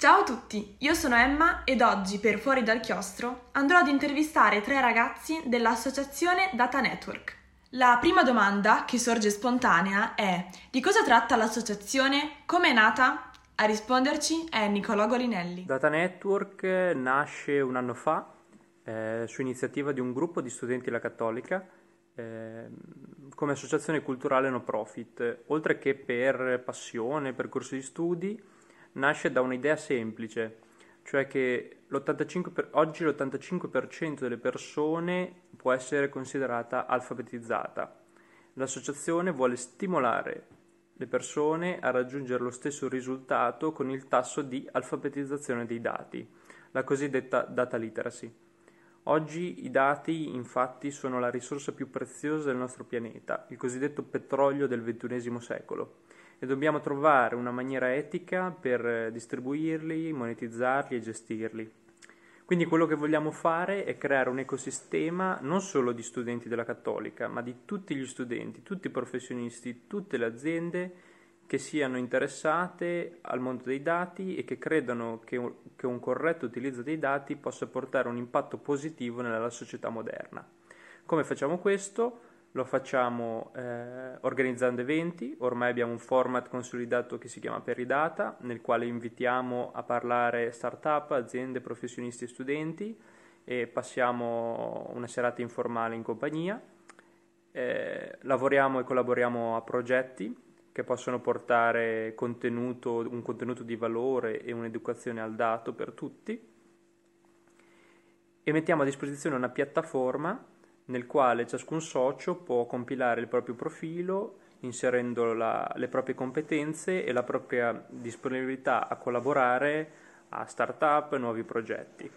Ciao a tutti, io sono Emma ed oggi per Fuori dal Chiostro andrò ad intervistare tre ragazzi dell'associazione Data Network. La prima domanda che sorge spontanea è di cosa tratta l'associazione? Come è nata? A risponderci è Nicolò Golinelli. Data Network nasce un anno fa eh, su iniziativa di un gruppo di studenti della Cattolica eh, come associazione culturale no profit, oltre che per passione, percorso di studi nasce da un'idea semplice, cioè che per, oggi l'85% delle persone può essere considerata alfabetizzata. L'associazione vuole stimolare le persone a raggiungere lo stesso risultato con il tasso di alfabetizzazione dei dati, la cosiddetta data literacy. Oggi i dati infatti sono la risorsa più preziosa del nostro pianeta, il cosiddetto petrolio del XXI secolo e dobbiamo trovare una maniera etica per distribuirli, monetizzarli e gestirli. Quindi quello che vogliamo fare è creare un ecosistema non solo di studenti della Cattolica, ma di tutti gli studenti, tutti i professionisti, tutte le aziende che siano interessate al mondo dei dati e che credano che un, che un corretto utilizzo dei dati possa portare un impatto positivo nella società moderna. Come facciamo questo? lo facciamo eh, organizzando eventi, ormai abbiamo un format consolidato che si chiama Peridata, nel quale invitiamo a parlare start-up, aziende, professionisti e studenti e passiamo una serata informale in compagnia. Eh, lavoriamo e collaboriamo a progetti che possono portare contenuto, un contenuto di valore e un'educazione al dato per tutti e mettiamo a disposizione una piattaforma nel quale ciascun socio può compilare il proprio profilo inserendo la, le proprie competenze e la propria disponibilità a collaborare a start-up nuovi progetti,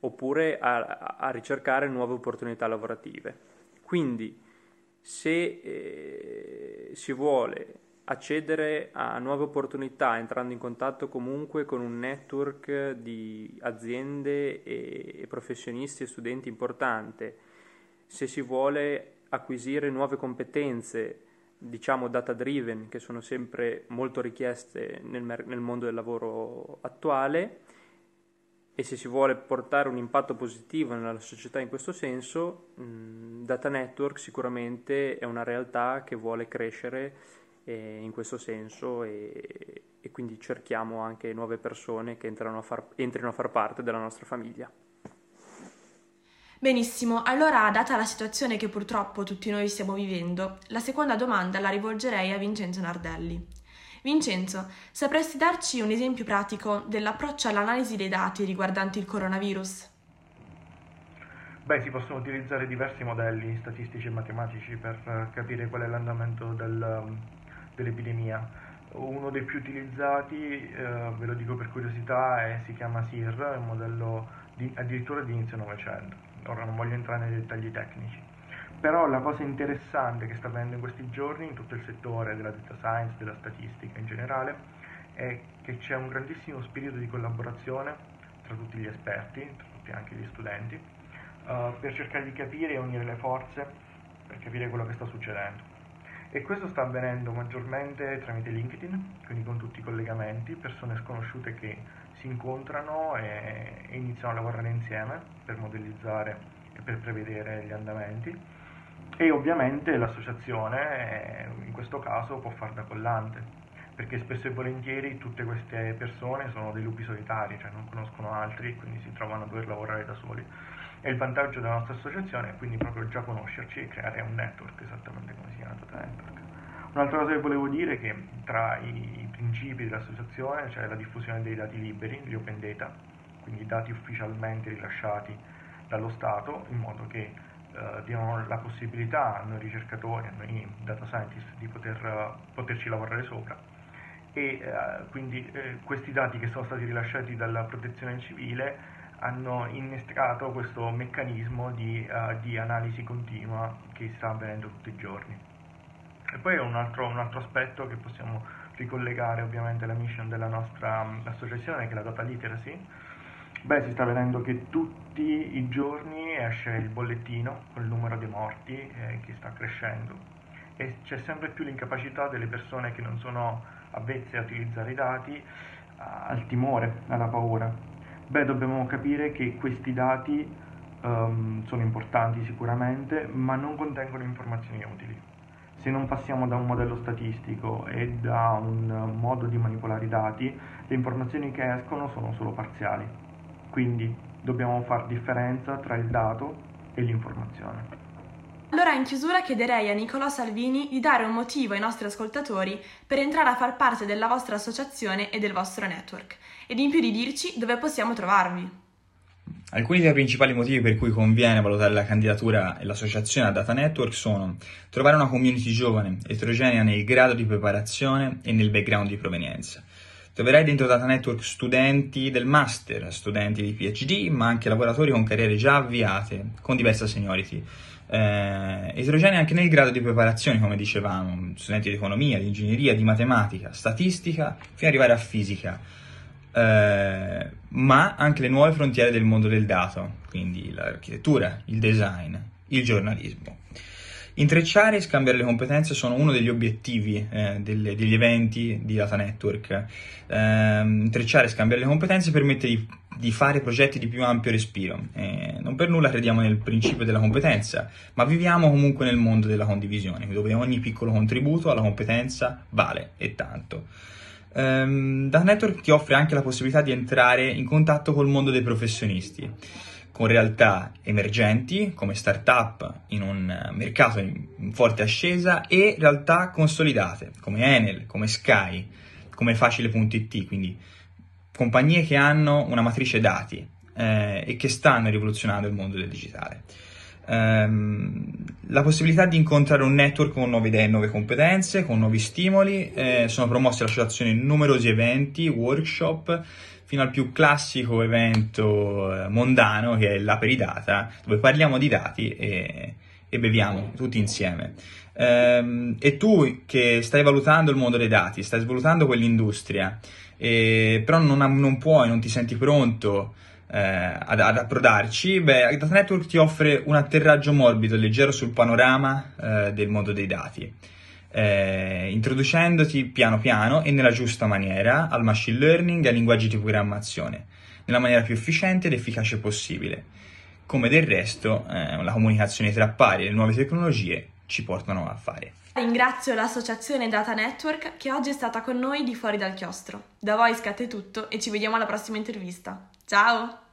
oppure a, a, ricercare nuove opportunità lavorative. Quindi, se eh, si vuole accedere a nuove opportunità entrando in contatto comunque con un network di aziende e, professionisti e studenti importante, se si vuole acquisire nuove competenze, diciamo data driven, che sono sempre molto richieste nel, nel mondo del lavoro attuale, e se si vuole portare un impatto positivo nella società in questo senso, mh, Data Network sicuramente è una realtà che vuole crescere eh, in questo senso e, e, quindi cerchiamo anche nuove persone che a far, entrino a far parte della nostra famiglia. Benissimo, allora data la situazione che purtroppo tutti noi stiamo vivendo, la seconda domanda la rivolgerei a Vincenzo Nardelli. Vincenzo, sapresti darci un esempio pratico dell'approccio all'analisi dei dati riguardanti il coronavirus? Beh, si possono utilizzare diversi modelli statistici e matematici per capire qual è l'andamento del, dell'epidemia. Uno dei più utilizzati, eh, ve lo dico per curiosità, è, si chiama SIR, è un modello di, addirittura di inizio Novecento ora non voglio entrare nei dettagli tecnici. Però la cosa interessante che sta avvenendo in questi giorni in tutto il settore della data science, della statistica in generale, è che c'è un grandissimo spirito di collaborazione tra tutti gli esperti, tra tutti anche gli studenti, uh, per cercare di capire e unire le forze per capire quello che sta succedendo. E questo sta avvenendo maggiormente tramite LinkedIn, quindi con tutti i collegamenti, persone sconosciute che si incontrano e, e iniziano a lavorare insieme per modellizzare e per prevedere gli andamenti e ovviamente l'associazione in questo caso può far da collante perché spesso e volentieri tutte queste persone sono dei lupi solitari, cioè non conoscono altri quindi si trovano a dover lavorare da soli. E il vantaggio della nostra associazione è quindi proprio già conoscerci e creare un network, esattamente come si chiama Data Network. Un'altra cosa che volevo dire è che tra i principi dell'associazione c'è la diffusione dei dati liberi, gli open data, quindi dati ufficialmente rilasciati dallo Stato, in modo che eh, diano la possibilità a noi ricercatori, a noi data scientist di poter, poterci lavorare sopra e eh, quindi eh, questi dati che sono stati rilasciati dalla protezione civile hanno innescato questo meccanismo di, uh, di analisi continua che sta avvenendo tutti i giorni. E poi un altro, un altro aspetto che possiamo ricollegare ovviamente alla mission della nostra um, associazione, che è la data literacy, beh, si sta vedendo che tutti i giorni esce il bollettino con il numero dei morti eh, che sta crescendo e c'è sempre più l'incapacità delle persone che non sono avvezze a utilizzare i dati al timore, alla paura? Beh, dobbiamo capire che questi dati um, sono importanti sicuramente, ma non contengono informazioni utili. Se non passiamo da un modello statistico e da un modo di manipolare i dati, le informazioni che escono sono solo parziali. Quindi dobbiamo fare differenza tra il dato e l'informazione. Allora in chiusura chiederei a Nicolò Salvini di dare un motivo ai nostri ascoltatori per entrare a far parte della vostra associazione e del vostro network ed in più di dirci dove possiamo trovarvi. Alcuni dei principali motivi per cui conviene valutare la candidatura e l'associazione a Data Network sono trovare una community giovane, eterogenea nel grado di preparazione e nel background di provenienza. Troverai dentro Data Network studenti del master, studenti di PhD, ma anche lavoratori con carriere già avviate, con diversa seniority. Eh, eterogenei anche nel grado di preparazione, come dicevamo, studenti di economia, di ingegneria, di matematica, statistica, fino ad arrivare a fisica eh, ma anche le nuove frontiere del mondo del dato, quindi l'architettura, il design, il giornalismo. Intrecciare e scambiare le competenze sono uno degli obiettivi eh, delle, degli eventi di Data Network. Eh, intrecciare e scambiare le competenze permette di, di, fare progetti di più ampio respiro. Eh, non per nulla crediamo nel principio della competenza, ma viviamo comunque nel mondo della condivisione, dove ogni piccolo contributo alla competenza vale e tanto. Um, Data Network ti offre anche la possibilità di entrare in contatto col mondo dei professionisti, con realtà emergenti come start-up in un mercato in forte ascesa e realtà consolidate come Enel, come Sky, come Facile.it, quindi compagnie che hanno una matrice dati eh, e che stanno rivoluzionando il mondo del digitale ehm, la possibilità di incontrare un network con nuove idee, nuove competenze, con nuovi stimoli. Eh, sono promossi dall'associazione numerosi eventi, workshop, fino al più classico evento eh, mondano che è l'Aperidata, dove parliamo di dati e, e beviamo tutti insieme. Ehm, e tu che stai valutando il mondo dei dati, stai svalutando quell'industria, eh, però non, non puoi, non ti senti pronto eh, ad, ad, approdarci, beh, Data Network ti offre un atterraggio morbido e leggero sul panorama eh, del mondo dei dati, eh, introducendoti piano piano e nella giusta maniera al machine learning e ai linguaggi di programmazione, nella maniera più efficiente ed efficace possibile. Come del resto, eh, la comunicazione tra pari e le nuove tecnologie ci portano a fare. Ringrazio l'associazione Data Network che oggi è stata con noi di fuori dal chiostro. Da voi scatte tutto e ci vediamo alla prossima intervista. Ciao!